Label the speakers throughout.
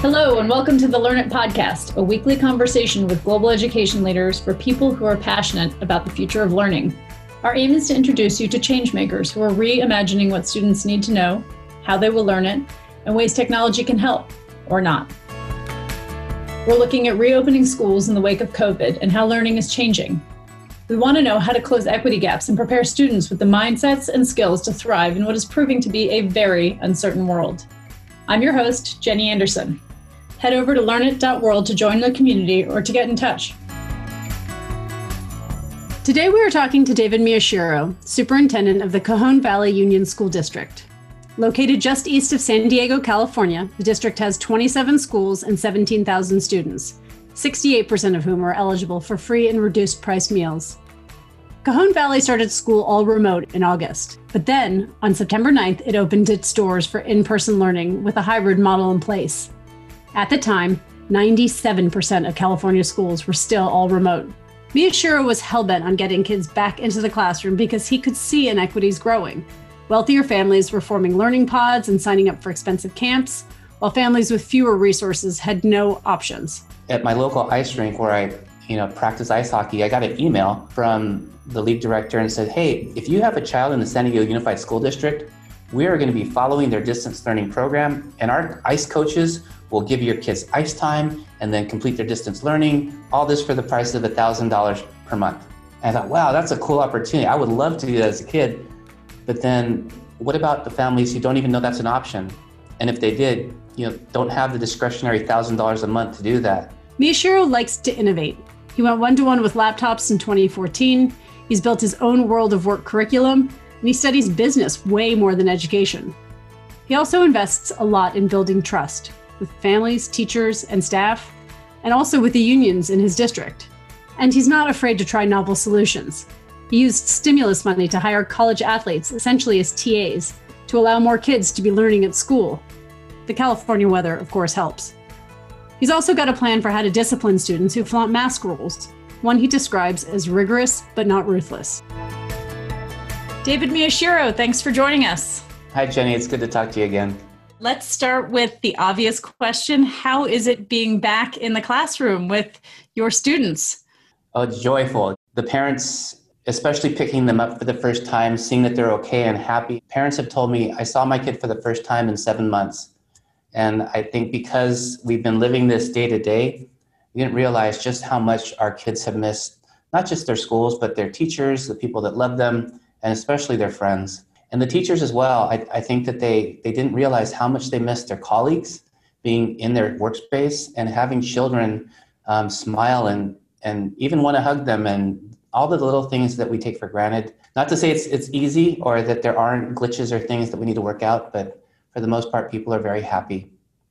Speaker 1: Hello, and welcome to the Learn It podcast, a weekly conversation with global education leaders for people who are passionate about the future of learning. Our aim is to introduce you to changemakers who are reimagining what students need to know, how they will learn it, and ways technology can help or not. We're looking at reopening schools in the wake of COVID and how learning is changing. We want to know how to close equity gaps and prepare students with the mindsets and skills to thrive in what is proving to be a very uncertain world. I'm your host, Jenny Anderson. Head over to learnit.world to join the community or to get in touch. Today we are talking to David Miyashiro, Superintendent of the Cajon Valley Union School District. Located just east of San Diego, California, the district has 27 schools and 17,000 students, 68% of whom are eligible for free and reduced price meals. Cajon Valley started school all remote in August, but then on September 9th, it opened its doors for in person learning with a hybrid model in place. At the time, 97% of California schools were still all remote. Miyashiro was hellbent on getting kids back into the classroom because he could see inequities growing. Wealthier families were forming learning pods and signing up for expensive camps, while families with fewer resources had no options.
Speaker 2: At my local ice rink where I you know, practice ice hockey, I got an email from the league director and said, Hey, if you have a child in the San Diego Unified School District, we are going to be following their distance learning program, and our ice coaches will give your kids ice time and then complete their distance learning. All this for the price of $1,000 per month. And I thought, wow, that's a cool opportunity. I would love to do that as a kid. But then what about the families who don't even know that's an option? And if they did, you know, don't have the discretionary $1,000 a month to do that.
Speaker 1: Miyashiro likes to innovate. He went one to one with laptops in 2014. He's built his own world of work curriculum and he studies business way more than education. He also invests a lot in building trust with families, teachers, and staff, and also with the unions in his district. And he's not afraid to try novel solutions. He used stimulus money to hire college athletes, essentially as TAs, to allow more kids to be learning at school. The California weather, of course, helps. He's also got a plan for how to discipline students who flaunt mask rules, one he describes as rigorous but not ruthless. David Miyashiro, thanks for joining us.
Speaker 2: Hi, Jenny. It's good to talk to you again.
Speaker 1: Let's start with the obvious question How is it being back in the classroom with your students?
Speaker 2: Oh, joyful. The parents, especially picking them up for the first time, seeing that they're okay and happy. Parents have told me, I saw my kid for the first time in seven months. And I think because we've been living this day to day, we didn't realize just how much our kids have missed not just their schools, but their teachers, the people that love them, and especially their friends. And the teachers as well, I, I think that they, they didn't realize how much they missed their colleagues being in their workspace and having children um, smile and, and even want to hug them and all the little things that we take for granted. Not to say it's, it's easy or that there aren't glitches or things that we need to work out, but for the most part, people are very happy.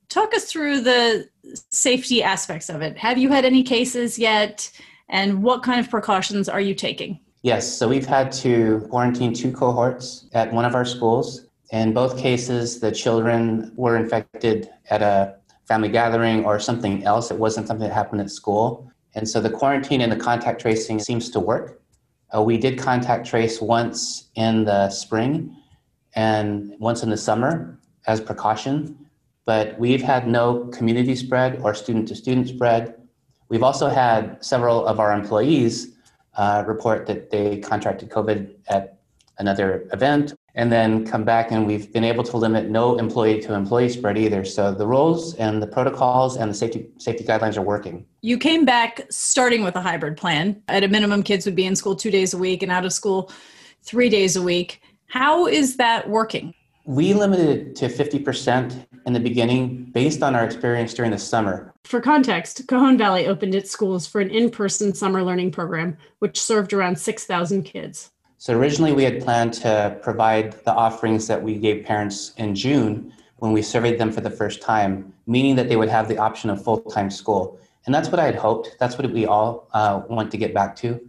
Speaker 1: Talk us through the safety aspects of it. Have you had any cases yet? And what kind of precautions are you taking?
Speaker 2: Yes, so we've had to quarantine two cohorts at one of our schools. In both cases, the children were infected at a family gathering or something else. It wasn't something that happened at school. And so the quarantine and the contact tracing seems to work. Uh, we did contact trace once in the spring and once in the summer as precaution, but we've had no community spread or student to student spread. We've also had several of our employees uh, report that they contracted COVID at another event and then come back and we've been able to limit no employee to employee spread either. So the rules and the protocols and the safety safety guidelines are working.
Speaker 1: You came back starting with a hybrid plan. At a minimum kids would be in school two days a week and out of school three days a week. How is that working
Speaker 2: we limited it to 50% in the beginning based on our experience during the summer.
Speaker 1: For context, Cajon Valley opened its schools for an in person summer learning program, which served around 6,000 kids.
Speaker 2: So originally, we had planned to provide the offerings that we gave parents in June when we surveyed them for the first time, meaning that they would have the option of full time school. And that's what I had hoped. That's what we all uh, want to get back to.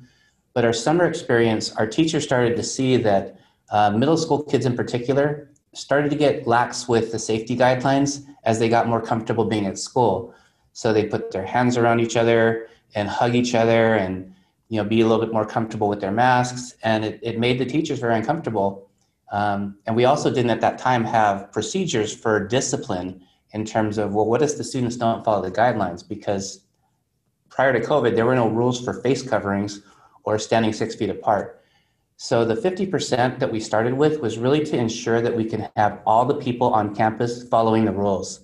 Speaker 2: But our summer experience, our teachers started to see that uh, middle school kids in particular started to get lax with the safety guidelines as they got more comfortable being at school. So they put their hands around each other and hug each other and you know be a little bit more comfortable with their masks and it, it made the teachers very uncomfortable um, and we also didn't at that time have procedures for discipline in terms of, well, what if the students don't follow the guidelines? Because prior to COVID, there were no rules for face coverings or standing six feet apart. So the 50% that we started with was really to ensure that we can have all the people on campus following the rules.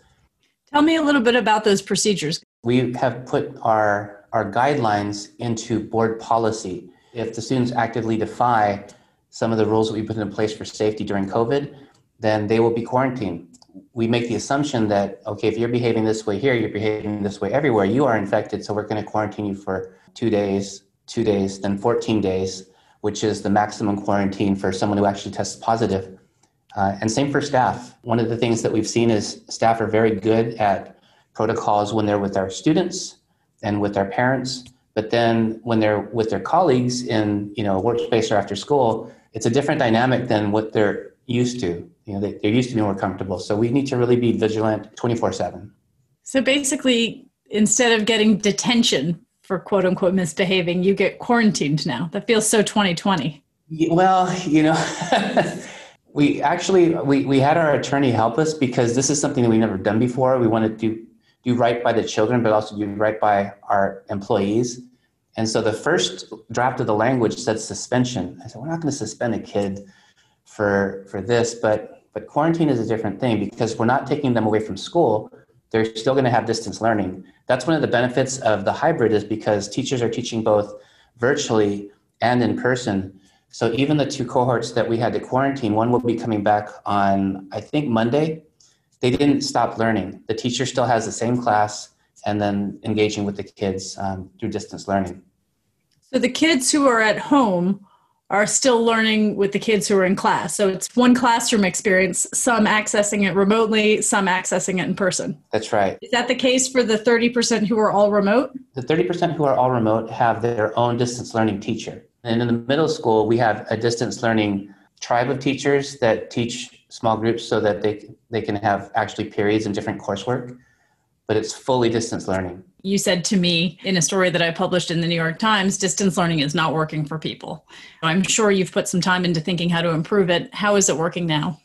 Speaker 1: Tell me a little bit about those procedures.
Speaker 2: We have put our, our guidelines into board policy. If the students actively defy some of the rules that we put in place for safety during COVID, then they will be quarantined. We make the assumption that, okay, if you're behaving this way here, you're behaving this way everywhere, you are infected, so we're going to quarantine you for two days, two days, then 14 days, which is the maximum quarantine for someone who actually tests positive. Uh, and same for staff. One of the things that we've seen is staff are very good at protocols when they're with our students and with our parents, but then when they're with their colleagues in you know a workspace or after school, it's a different dynamic than what they're used to. You know, they, they're used to being more comfortable. So we need to really be vigilant 24 7.
Speaker 1: So basically, instead of getting detention for quote unquote misbehaving, you get quarantined now. That feels so 2020.
Speaker 2: Well, you know, we actually we, we had our attorney help us because this is something that we've never done before. We wanted to do, do right by the children, but also do right by our employees. And so the first draft of the language said suspension. I said, we're not going to suspend a kid for for this, but but quarantine is a different thing because we're not taking them away from school. They're still going to have distance learning. That's one of the benefits of the hybrid is because teachers are teaching both virtually and in person. So even the two cohorts that we had to quarantine, one will be coming back on I think Monday. They didn't stop learning. The teacher still has the same class and then engaging with the kids um, through distance learning.
Speaker 1: So the kids who are at home are still learning with the kids who are in class. So it's one classroom experience, some accessing it remotely, some accessing it in person.
Speaker 2: That's right.
Speaker 1: Is that the case for the 30% who are all remote?
Speaker 2: The 30% who are all remote have their own distance learning teacher. And in the middle school, we have a distance learning tribe of teachers that teach small groups so that they, they can have actually periods and different coursework, but it's fully distance learning
Speaker 1: you said to me in a story that I published in the New York Times, distance learning is not working for people. I'm sure you've put some time into thinking how to improve it. How is it working now?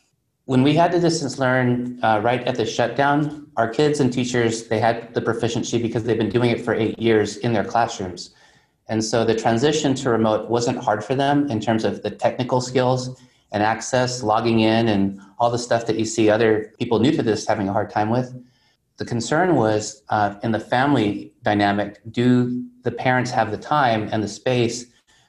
Speaker 2: When we had to distance learn uh, right at the shutdown, our kids and teachers, they had the proficiency because they've been doing it for eight years in their classrooms. And so the transition to remote wasn't hard for them in terms of the technical skills and access, logging in, and all the stuff that you see other people new to this having a hard time with. The concern was uh, in the family dynamic do the parents have the time and the space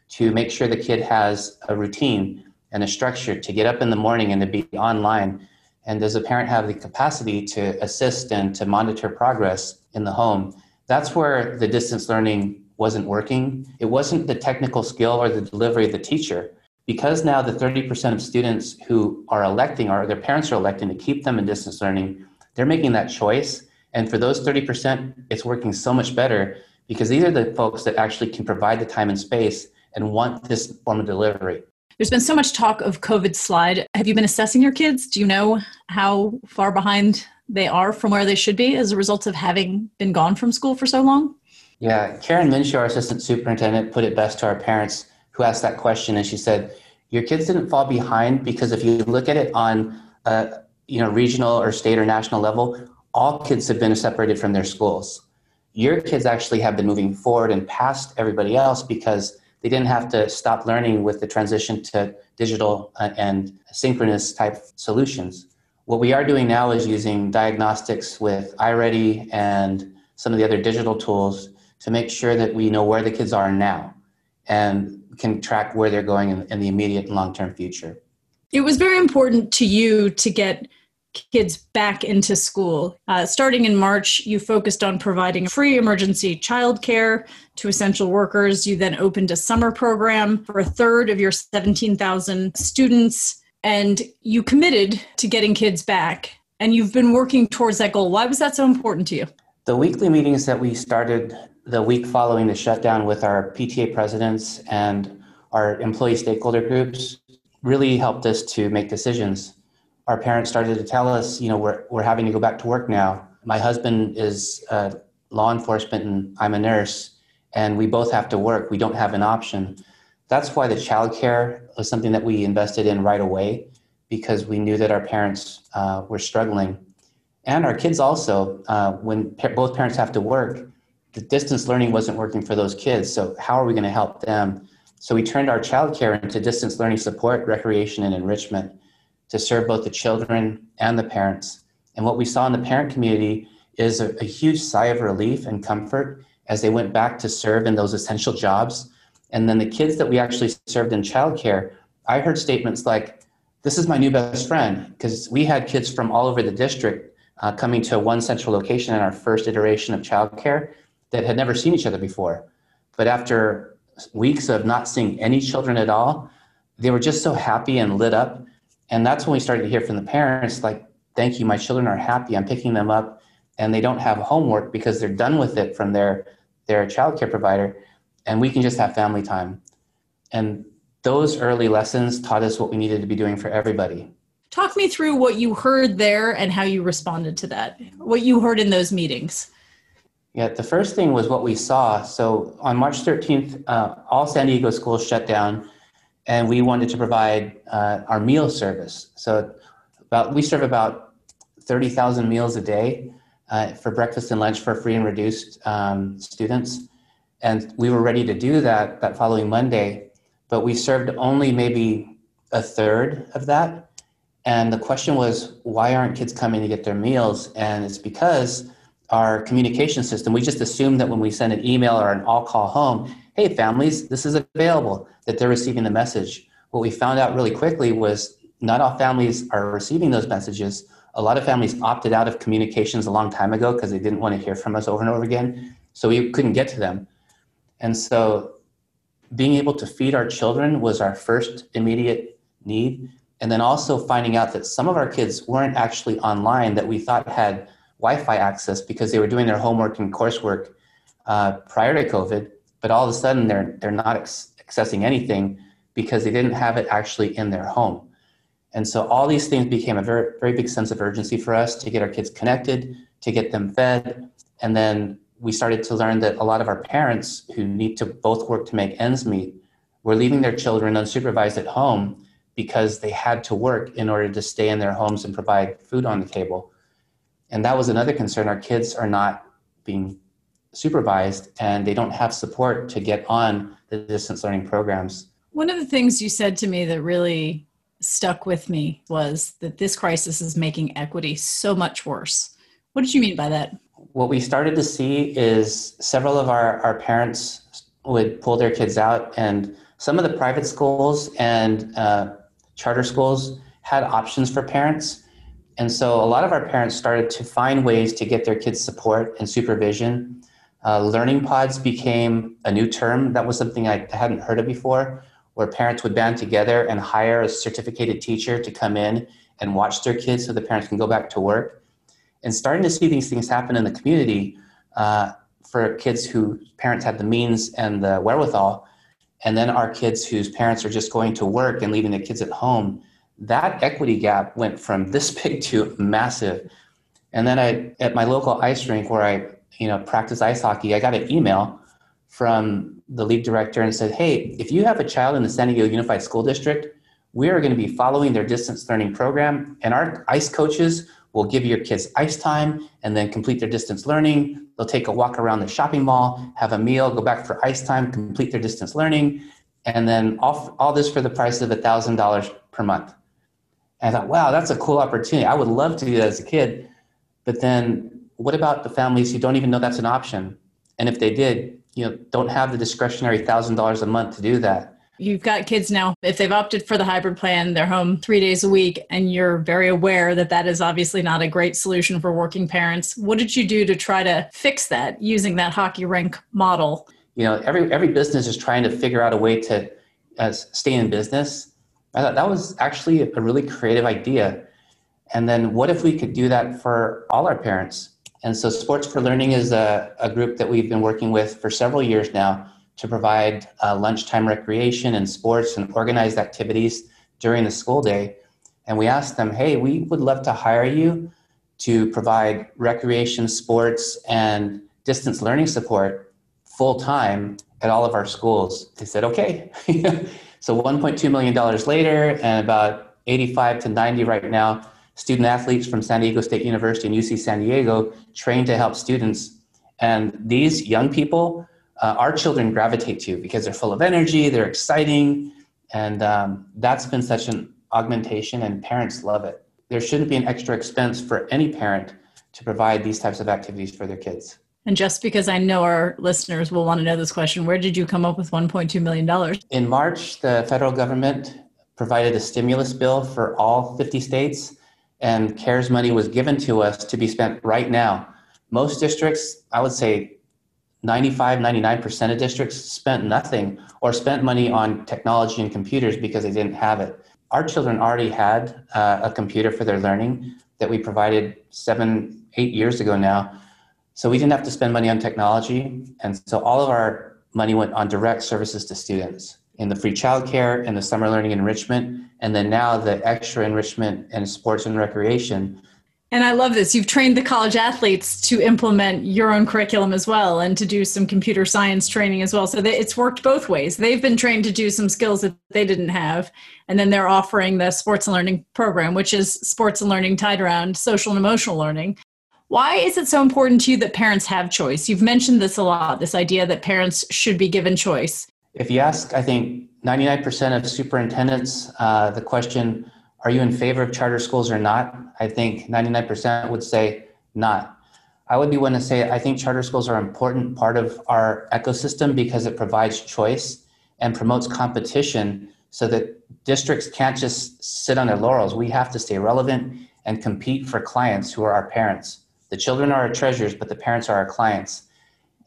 Speaker 2: to make sure the kid has a routine and a structure to get up in the morning and to be online? And does the parent have the capacity to assist and to monitor progress in the home? That's where the distance learning wasn't working. It wasn't the technical skill or the delivery of the teacher. Because now the 30% of students who are electing or their parents are electing to keep them in distance learning, they're making that choice. And for those 30%, it's working so much better because these are the folks that actually can provide the time and space and want this form of delivery.
Speaker 1: There's been so much talk of COVID slide. Have you been assessing your kids? Do you know how far behind they are from where they should be as a result of having been gone from school for so long?
Speaker 2: Yeah, Karen Minshew, our assistant superintendent, put it best to our parents who asked that question, and she said, "Your kids didn't fall behind because if you look at it on a you know regional or state or national level, all kids have been separated from their schools. Your kids actually have been moving forward and past everybody else because they didn't have to stop learning with the transition to digital uh, and synchronous type solutions. What we are doing now is using diagnostics with iReady and some of the other digital tools to make sure that we know where the kids are now and can track where they're going in, in the immediate and long term future.
Speaker 1: It was very important to you to get kids back into school. Uh, starting in March, you focused on providing free emergency childcare to essential workers. You then opened a summer program for a third of your 17,000 students, and you committed to getting kids back. And you've been working towards that goal. Why was that so important to you?
Speaker 2: The weekly meetings that we started the week following the shutdown with our PTA presidents and our employee stakeholder groups really helped us to make decisions our parents started to tell us, you know, we're, we're having to go back to work now. My husband is uh, law enforcement and I'm a nurse, and we both have to work. We don't have an option. That's why the childcare was something that we invested in right away because we knew that our parents uh, were struggling. And our kids also, uh, when pa- both parents have to work, the distance learning wasn't working for those kids. So, how are we going to help them? So, we turned our childcare into distance learning support, recreation, and enrichment to serve both the children and the parents. And what we saw in the parent community is a, a huge sigh of relief and comfort as they went back to serve in those essential jobs. And then the kids that we actually served in childcare, I heard statements like, This is my new best friend, because we had kids from all over the district uh, coming to one central location in our first iteration of childcare that had never seen each other before. But after weeks of not seeing any children at all, they were just so happy and lit up. And that's when we started to hear from the parents like, Thank you, my children are happy. I'm picking them up and they don't have homework because they're done with it from their their childcare provider and we can just have family time. And those early lessons taught us what we needed to be doing for everybody.
Speaker 3: Talk me through what you heard there and how you responded to that what you heard in those meetings.
Speaker 2: Yeah the first thing was what we saw. So on march 13th uh, all san diego schools shut down and we wanted to provide uh, our meal service so about we serve about 30000 meals a day uh, for breakfast and lunch for free and reduced um, students. And we were ready to do that that following Monday, but we served only maybe a third of that. And the question was, why aren't kids coming to get their meals? And it's because our communication system, we just assume that when we send an email or an all call home, hey, families, this is available, that they're receiving the message. What we found out really quickly was not all families are receiving those messages a lot of families opted out of communications a long time ago because they didn't want to hear from us over and over again. So we couldn't get to them. And so being able to feed our children was our first immediate need. And then also finding out that some of our kids weren't actually online that we thought had Wi Fi access because they were doing their homework and coursework uh, prior to COVID. But all of a sudden, they're, they're not ex- accessing anything because they didn't have it actually in their home. And so all these things became a very, very big sense of urgency for us to get our kids connected, to get them fed. And then we started to learn that a lot of our parents who need to both work to make ends meet were leaving their children unsupervised at home because they had to work in order to stay in their homes and provide food on the table. And that was another concern. Our kids are not being supervised and they don't have support to get on the distance learning programs.
Speaker 3: One of the things you said to me that really stuck with me was that this crisis is making equity so much worse. What did you mean by that?
Speaker 2: What we started to see is several of our, our parents would pull their kids out, and some of the private schools and uh, charter schools had options for parents. And so a lot of our parents started to find ways to get their kids support and supervision. Uh, learning pods became a new term. That was something I hadn't heard of before where parents would band together and hire a certificated teacher to come in and watch their kids so the parents can go back to work. And starting to see these things happen in the community uh, for kids whose parents had the means and the wherewithal, and then our kids whose parents are just going to work and leaving the kids at home. That equity gap went from this big to massive. And then I, at my local ice rink where I, you know, practice ice hockey, I got an email from the league director and said, Hey, if you have a child in the San Diego Unified School District, we are going to be following their distance learning program, and our ICE coaches will give your kids ice time and then complete their distance learning. They'll take a walk around the shopping mall, have a meal, go back for ice time, complete their distance learning, and then all, all this for the price of $1,000 per month. And I thought, wow, that's a cool opportunity. I would love to do that as a kid. But then what about the families who don't even know that's an option? And if they did, you know don't have the discretionary thousand dollars a month to do that.
Speaker 3: You've got kids now. If they've opted for the hybrid plan they're home three days a week and you're very aware that that is obviously not a great solution for working parents what did you do to try to fix that using that hockey rink model?
Speaker 2: You know every every business is trying to figure out a way to uh, stay in business. I thought that was actually a really creative idea. And then what if we could do that for all our parents and so Sports for Learning is a, a group that we've been working with for several years now to provide uh, lunchtime recreation and sports and organized activities during the school day. And we asked them, hey, we would love to hire you to provide recreation, sports, and distance learning support full time at all of our schools. They said, okay. so $1.2 million later, and about 85 to 90 right now student athletes from San Diego State University and UC San Diego trained to help students. And these young people, uh, our children gravitate to because they're full of energy, they're exciting, and um, that's been such an augmentation, and parents love it. There shouldn't be an extra expense for any parent to provide these types of activities for their kids.
Speaker 1: And just because I know our listeners will want to know this question, where did you come up with $1.2 million?
Speaker 2: In March, the federal government provided a stimulus bill for all 50 states, and CARES money was given to us to be spent right now. Most districts, I would say 95, 99% of districts spent nothing or spent money on technology and computers because they didn't have it. Our children already had uh, a computer for their learning that we provided seven, eight years ago now. So we didn't have to spend money on technology. And so all of our money went on direct services to students in the free childcare and the summer learning enrichment. And then now the extra enrichment and sports and recreation
Speaker 1: and I love this. You've trained the college athletes to implement your own curriculum as well and to do some computer science training as well. So it's worked both ways. They've been trained to do some skills that they didn't have. And then they're offering the sports and learning program, which is sports and learning tied around social and emotional learning. Why is it so important to you that parents have choice? You've mentioned this a lot this idea that parents should be given choice.
Speaker 2: If you ask, I think 99% of superintendents, uh, the question, are you in favor of charter schools or not? I think 99% would say not. I would be one to say I think charter schools are an important part of our ecosystem because it provides choice and promotes competition so that districts can't just sit on their laurels. We have to stay relevant and compete for clients who are our parents. The children are our treasures, but the parents are our clients.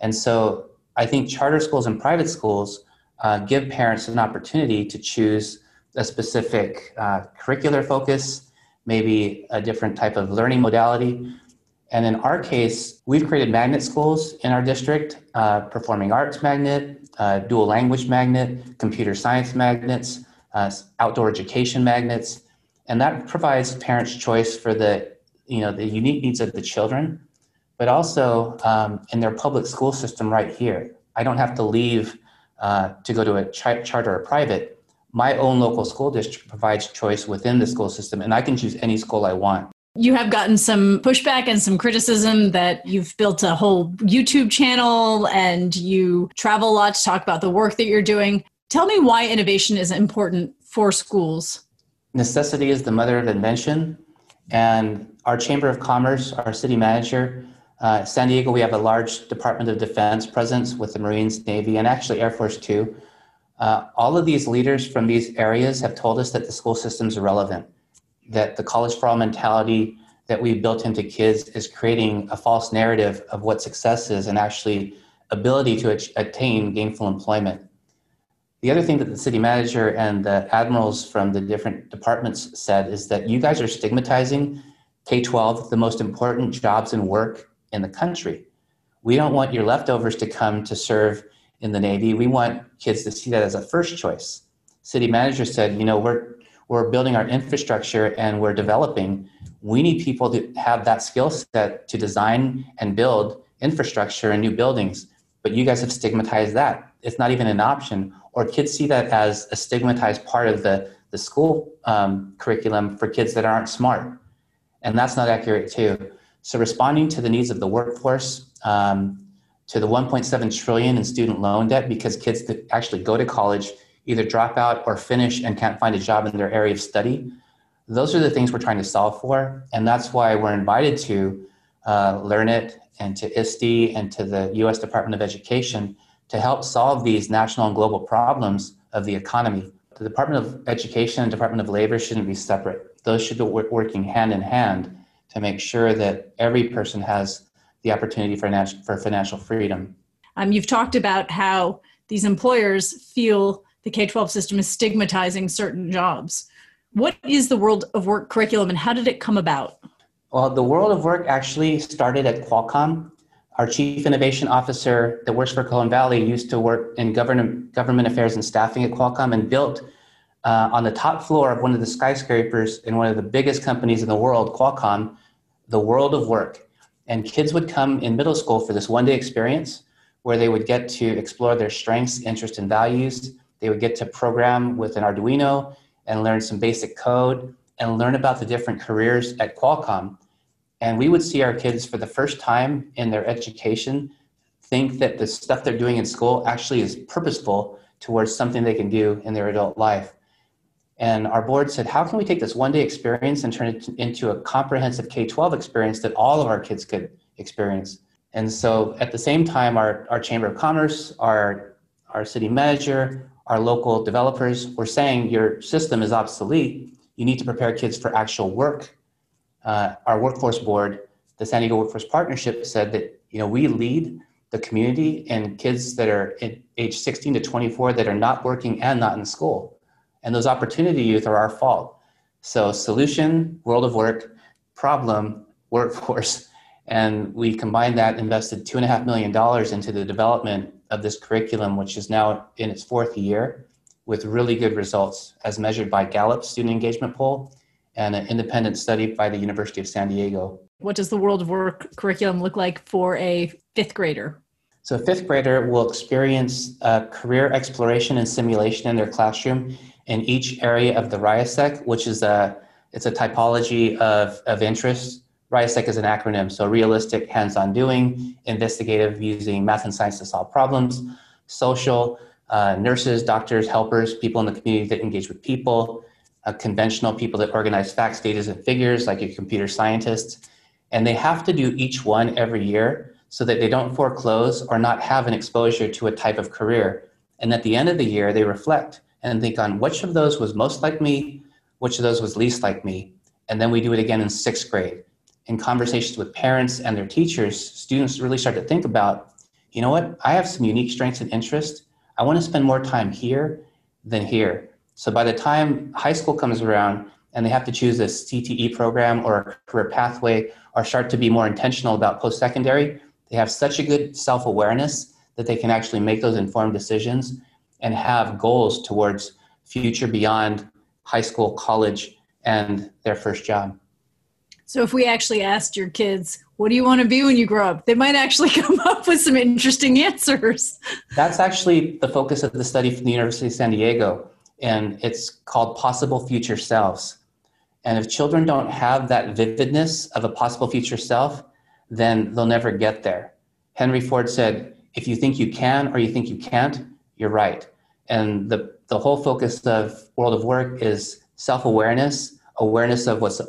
Speaker 2: And so I think charter schools and private schools uh, give parents an opportunity to choose a specific uh, curricular focus, maybe a different type of learning modality. And in our case, we've created magnet schools in our district, uh, performing arts magnet, uh, dual language magnet, computer science magnets, uh, outdoor education magnets, and that provides parents choice for the you know the unique needs of the children, but also um, in their public school system right here. I don't have to leave uh, to go to a charter or private my own local school district provides choice within the school system, and I can choose any school I want.
Speaker 1: You have gotten some pushback and some criticism that you've built a whole YouTube channel and you travel a lot to talk about the work that you're doing. Tell me why innovation is important for schools.
Speaker 2: Necessity is the mother of invention. And our Chamber of Commerce, our city manager, uh, San Diego, we have a large Department of Defense presence with the Marines, Navy, and actually Air Force too. Uh, all of these leaders from these areas have told us that the school system is irrelevant, that the college for all mentality that we've built into kids is creating a false narrative of what success is and actually ability to attain gainful employment. The other thing that the city manager and the admirals from the different departments said is that you guys are stigmatizing K 12, the most important jobs and work in the country. We don't want your leftovers to come to serve in the Navy. We want kids to see that as a first choice. City manager said, you know, we're we're building our infrastructure and we're developing. We need people to have that skill set to design and build infrastructure and new buildings. But you guys have stigmatized that. It's not even an option. Or kids see that as a stigmatized part of the, the school um, curriculum for kids that aren't smart. And that's not accurate, too. So, responding to the needs of the workforce, um, to the 1.7 trillion in student loan debt because kids that actually go to college either drop out or finish and can't find a job in their area of study. Those are the things we're trying to solve for, and that's why we're invited to uh, Learnit and to ISTE and to the U.S. Department of Education to help solve these national and global problems of the economy. The Department of Education and Department of Labor shouldn't be separate. Those should be working hand in hand to make sure that every person has the opportunity for, financial, for financial freedom.
Speaker 1: Um, you've talked about how these employers feel the K 12 system is stigmatizing certain jobs. What is the World of Work curriculum and how did it come about?
Speaker 2: Well, the World of Work actually started at Qualcomm. Our chief innovation officer that works for Cajon Valley used to work in government, government affairs and staffing at Qualcomm and built uh, on the top floor of one of the skyscrapers in one of the biggest companies in the world, Qualcomm, the World of Work. And kids would come in middle school for this one day experience where they would get to explore their strengths, interests, and values. They would get to program with an Arduino and learn some basic code. and learn about the different careers at Qualcomm. And we would see our kids for the first time in their education think that the stuff they're doing in school actually is purposeful towards something they can do in their adult life. And our board said, how can we take this one day experience and turn it into a comprehensive K 12 experience that all of our kids could experience? And so at the same time, our, our Chamber of Commerce, our, our city manager, our local developers were saying your system is obsolete. You need to prepare kids for actual work. Uh, our workforce board, the San Diego Workforce Partnership, said that you know we lead the community and kids that are age 16 to 24 that are not working and not in school. And those opportunity youth are our fault. So solution, world of work, problem, workforce. And we combined that, invested two and a half million dollars into the development of this curriculum, which is now in its fourth year with really good results as measured by Gallup student engagement poll and an independent study by the University of San Diego.
Speaker 1: What does the world of work curriculum look like for a fifth grader?
Speaker 2: So, a fifth grader will experience uh, career exploration and simulation in their classroom in each area of the RIASEC, which is a it's a typology of, of interest. RIASEC is an acronym, so realistic, hands-on doing, investigative, using math and science to solve problems, social, uh, nurses, doctors, helpers, people in the community that engage with people, uh, conventional people that organize facts, data, and figures, like your computer scientists. And they have to do each one every year so that they don't foreclose or not have an exposure to a type of career. And at the end of the year, they reflect and think on which of those was most like me, which of those was least like me. And then we do it again in sixth grade. In conversations with parents and their teachers, students really start to think about, you know what, I have some unique strengths and interests I want to spend more time here than here. So by the time high school comes around and they have to choose a CTE program or a career pathway or start to be more intentional about post secondary, they have such a good self awareness that they can actually make those informed decisions and have goals towards future beyond high school, college, and their first job.
Speaker 1: So if we actually asked your kids, what do you want to be when you grow up? They might actually come up with some interesting answers.
Speaker 2: That's actually the focus of the study from the University of San Diego, and it's called Possible Future Selves. And if children don't have that vividness of a possible future self, then they'll never get there. Henry Ford said, if you think you can or you think you can't, you're right. And the, the whole focus of World of Work is self awareness, awareness of what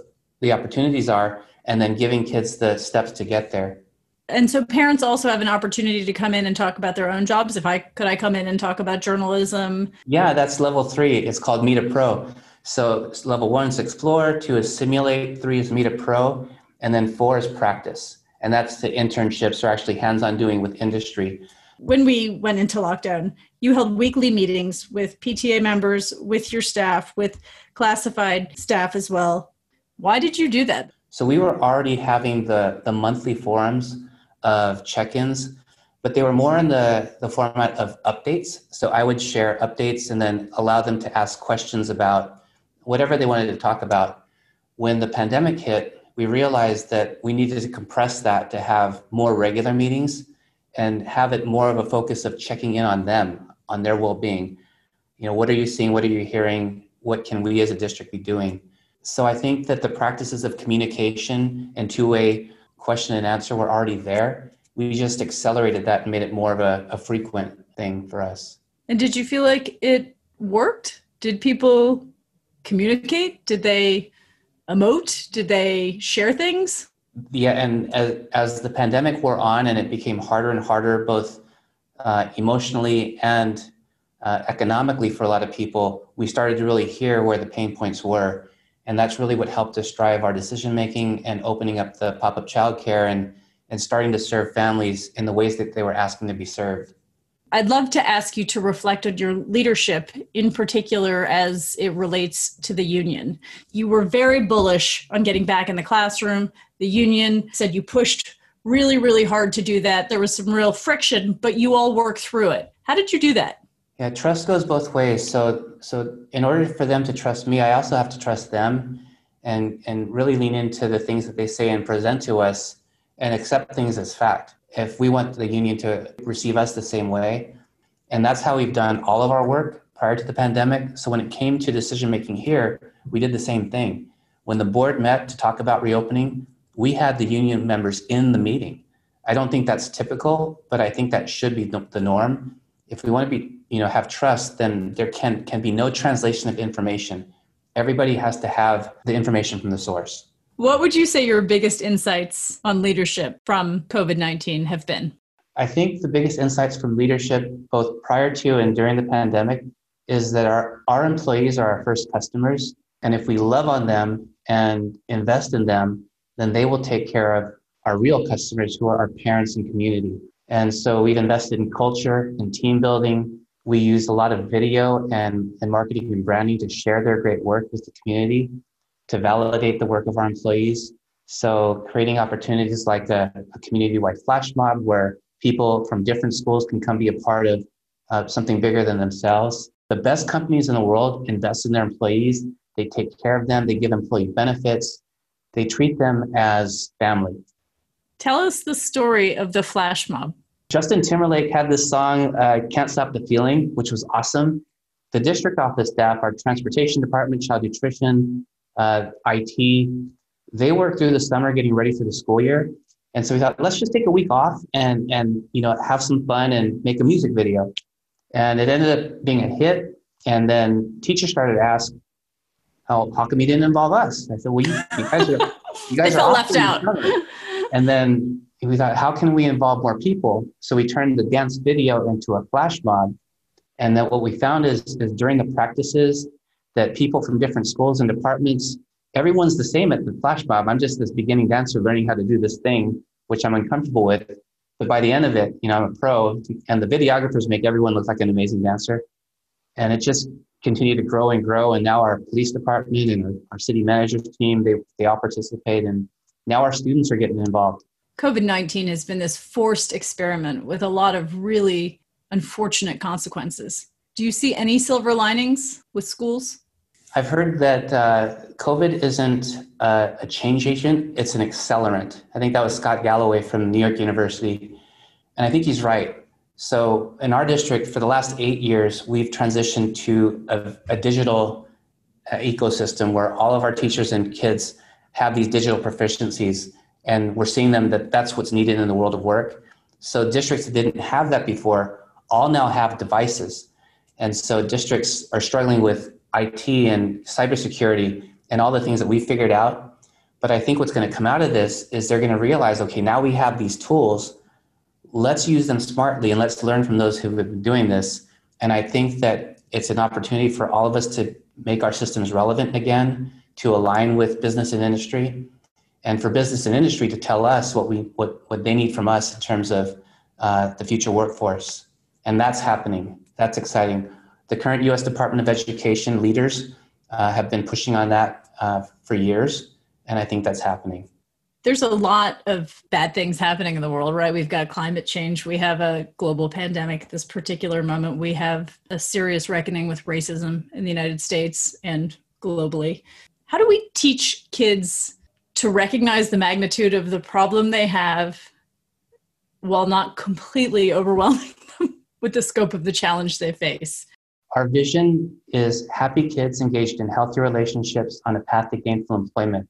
Speaker 2: the opportunities are, and then giving kids the steps to get there.
Speaker 1: And so parents also have an opportunity to come in and talk about their own jobs. If I could I come in and talk about journalism?
Speaker 2: Yeah, that's level three. It's called Meet a Pro. So level one is explore, two is simulate, three is meet a pro, and then four is practice. And that's the internships or actually hands-on doing with industry.
Speaker 1: When we went into lockdown, you held weekly meetings with PTA members, with your staff, with classified staff as well. Why did you do that?
Speaker 2: So we were already having the, the monthly forums of check-ins, but they were more in the, the format of updates. So I would share updates and then allow them to ask questions about whatever they wanted to talk about. When the pandemic hit, we realized that we needed to compress that to have more regular meetings and have it more of a focus of checking in on them, on their well-being. You know, what are you seeing? What are you hearing? What can we as a district be doing? So I think that the practices of communication and two-way question and answer were already there. We just accelerated that and made it more of a, a frequent thing for us.
Speaker 1: And did you feel like it worked? Did people communicate? Did they emote? Did they share things?
Speaker 2: Yeah, and as, as the pandemic wore on and it became harder and harder, both uh, emotionally and uh, economically for a lot of people, we started to really hear where the pain points were. And that's really what helped us drive our decision making and opening up the pop up childcare and, and starting to serve families in the ways that they were asking to be served.
Speaker 1: I'd love to ask you to reflect on your leadership, in particular as it relates to the union. You were very bullish on getting back in the classroom. The union said you pushed really, really hard to do that. There was some real friction, but you all worked through it. How did you do that?
Speaker 2: Yeah, trust goes both ways. So, so in order for them to trust me, I also have to trust them, and and really lean into the things that they say and present to us, and accept things as fact. If we want the union to receive us the same way, and that's how we've done all of our work prior to the pandemic. So when it came to decision making here, we did the same thing. when the board met to talk about reopening, we had the union members in the meeting. I don't think that's typical, but I think that should be the norm. If we want to be, you know, have trust, then there can can be no translation of information. Everybody has to have the information from the source.
Speaker 3: What would you say your biggest insights on leadership from COVID 19 have been?
Speaker 2: I think the biggest insights from leadership, both prior to and during the pandemic, is that our, our employees are our first customers. And if we love on them and invest in them, then they will take care of our real customers who are our parents and community. And so we've invested in culture and team building. We use a lot of video and, and marketing and branding to share their great work with the community, to validate the work of our employees. So creating opportunities like a, a community-wide flash mob where people from different schools can come be a part of uh, something bigger than themselves. The best companies in the world invest in their employees. They take care of them. They give employee benefits. They treat them as family.
Speaker 3: Tell us the story of the flash mob.
Speaker 2: Justin Timberlake had this song, uh, Can't Stop the Feeling, which was awesome. The district office staff, our transportation department, child nutrition, uh, IT, they worked through the summer getting ready for the school year. And so we thought, let's just take a week off and, and you know, have some fun and make a music video. And it ended up being a hit. And then teachers started to ask, how, how come you didn't involve us? I said, well, you, you guys are, you guys are
Speaker 3: left out.
Speaker 2: And then we thought, how can we involve more people? So we turned the dance video into a flash mob. And then what we found is, is during the practices that people from different schools and departments, everyone's the same at the flash mob. I'm just this beginning dancer learning how to do this thing, which I'm uncomfortable with. But by the end of it, you know, I'm a pro and the videographers make everyone look like an amazing dancer. And it just continued to grow and grow. And now our police department and our, city managers team, they, they all participate. And now our students are getting involved.
Speaker 3: COVID 19 has been this forced experiment with a lot of really unfortunate consequences. Do you see any silver linings with schools?
Speaker 2: I've heard that uh, COVID isn't uh, a change agent, it's an accelerant. I think that was Scott Galloway from New York University. And I think he's right. So, in our district, for the last eight years, we've transitioned to a, a digital uh, ecosystem where all of our teachers and kids have these digital proficiencies. And we're seeing them that that's what's needed in the world of work. So, districts that didn't have that before all now have devices. And so, districts are struggling with IT and cybersecurity and all the things that we figured out. But I think what's going to come out of this is they're going to realize okay, now we have these tools. Let's use them smartly and let's learn from those who have been doing this. And I think that it's an opportunity for all of us to make our systems relevant again, to align with business and industry, and for business and industry to tell us what, we, what, what they need from us in terms of uh, the future workforce. And that's happening. That's exciting the current U.S. Department of Education leaders uh, have been pushing on that uh, for years, and I think that's happening.
Speaker 3: There's a lot of bad things happening in the world, right? We've got climate change, we have a global pandemic this particular moment, we have a serious reckoning with racism in the United States and globally. How do we teach kids to recognize the magnitude of the problem they have while not completely overwhelming with the scope of the challenge they face?
Speaker 2: Our vision is happy kids engaged in healthy relationships on a path to gainful employment.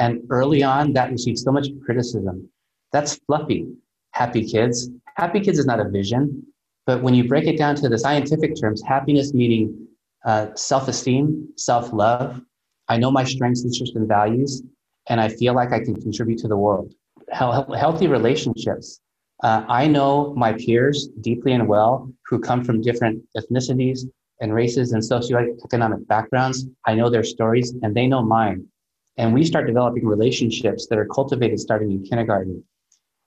Speaker 2: And early on, that received so much criticism. That's fluffy. Happy kids. Happy kids is not a vision, but when you break it down to the scientific terms, happiness meaning uh, self esteem, self love. I know my strengths, interests, and values, and I feel like I can contribute to the world. Healthy relationships. Uh, I know my peers deeply and well who come from different ethnicities and races and socioeconomic backgrounds. I know their stories and they know mine. And we start developing relationships that are cultivated starting in kindergarten.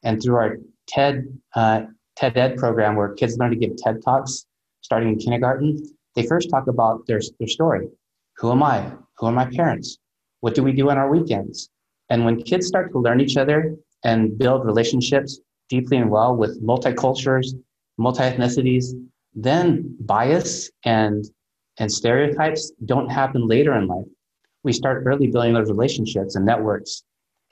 Speaker 2: And through our TED, uh, TED Ed program, where kids learn to give TED Talks starting in kindergarten, they first talk about their, their story. Who am I? Who are my parents? What do we do on our weekends? And when kids start to learn each other and build relationships deeply and well with multicultures, multi-ethnicities, then bias and and stereotypes don't happen later in life. We start early building those relationships and networks,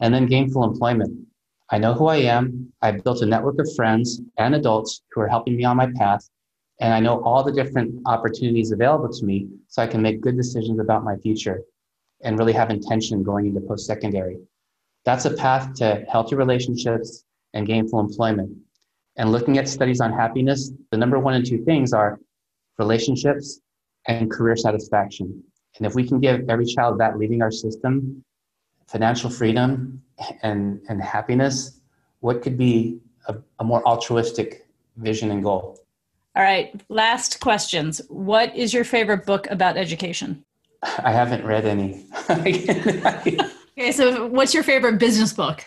Speaker 2: and then gainful employment. I know who I am. I've built a network of friends and adults who are helping me on my path, and I know all the different opportunities available to me so I can make good decisions about my future. and really have intention going into post secondary. That's a path to healthy relationships and gainful employment. And looking at studies on happiness, the number one and two things are relationships and career satisfaction. And if we can give every child that leaving our system financial freedom and, and happiness, what could be a, a more altruistic vision and goal?
Speaker 3: All right, last questions. What is your favorite book about education?
Speaker 2: I haven't read any.
Speaker 3: okay, so what's your favorite business book?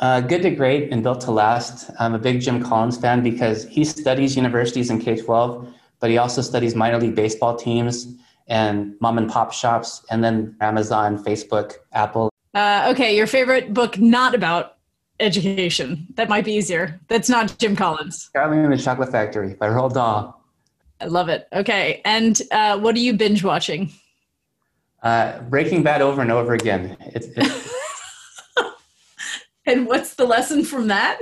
Speaker 2: Uh, Good to Great and Built to Last. I'm a big Jim Collins fan because he studies universities in K 12, but he also studies minor league baseball teams and mom and pop shops, and then Amazon, Facebook, Apple.
Speaker 3: Uh, okay, your favorite book not about education. That might be easier. That's not Jim Collins.
Speaker 2: Charlie and the Chocolate Factory by Roald Dahl.
Speaker 3: I love it. Okay, and uh, what are you binge watching?
Speaker 2: Uh, Breaking Bad over and over again. It's, it's
Speaker 3: and what's the lesson from that?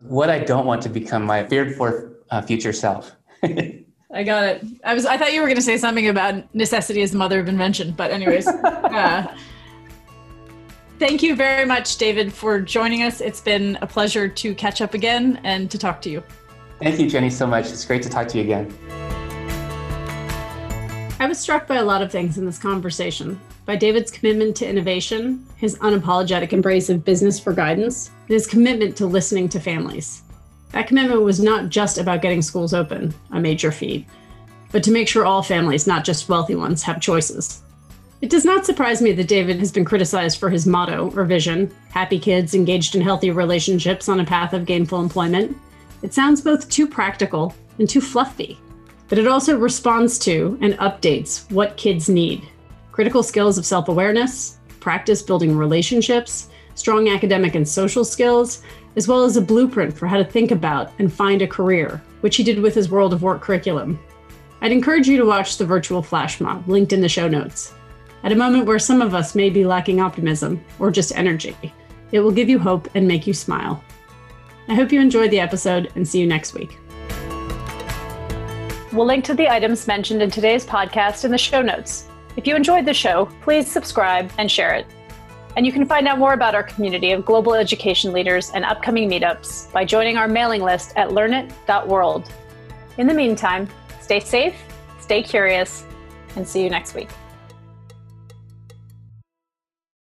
Speaker 2: What I don't want to become my feared for uh, future self.
Speaker 3: I got it. I was. I thought you were going to say something about necessity as the mother of invention, but anyways. uh, thank you very much, David, for joining us. It's been a pleasure to catch up again and to talk to you.
Speaker 2: Thank you, Jenny, so much. It's great to talk to you again.
Speaker 1: I was struck by a lot of things in this conversation by David's commitment to innovation, his unapologetic embrace of business for guidance, and his commitment to listening to families. That commitment was not just about getting schools open, a major feat, but to make sure all families, not just wealthy ones, have choices. It does not surprise me that David has been criticized for his motto or vision happy kids engaged in healthy relationships on a path of gainful employment. It sounds both too practical and too fluffy, but it also responds to and updates what kids need critical skills of self awareness, practice building relationships, strong academic and social skills, as well as a blueprint for how to think about and find a career, which he did with his World of Work curriculum. I'd encourage you to watch the virtual flash mob linked in the show notes. At a moment where some of us may be lacking optimism or just energy, it will give you hope and make you smile. I hope you enjoyed the episode and see you next week. We'll link to the items mentioned in today's podcast in the show notes. If you enjoyed the show, please subscribe and share it. And you can find out more about our community of global education leaders and upcoming meetups by joining our mailing list at learnit.world. In the meantime, stay safe, stay curious, and see you next week.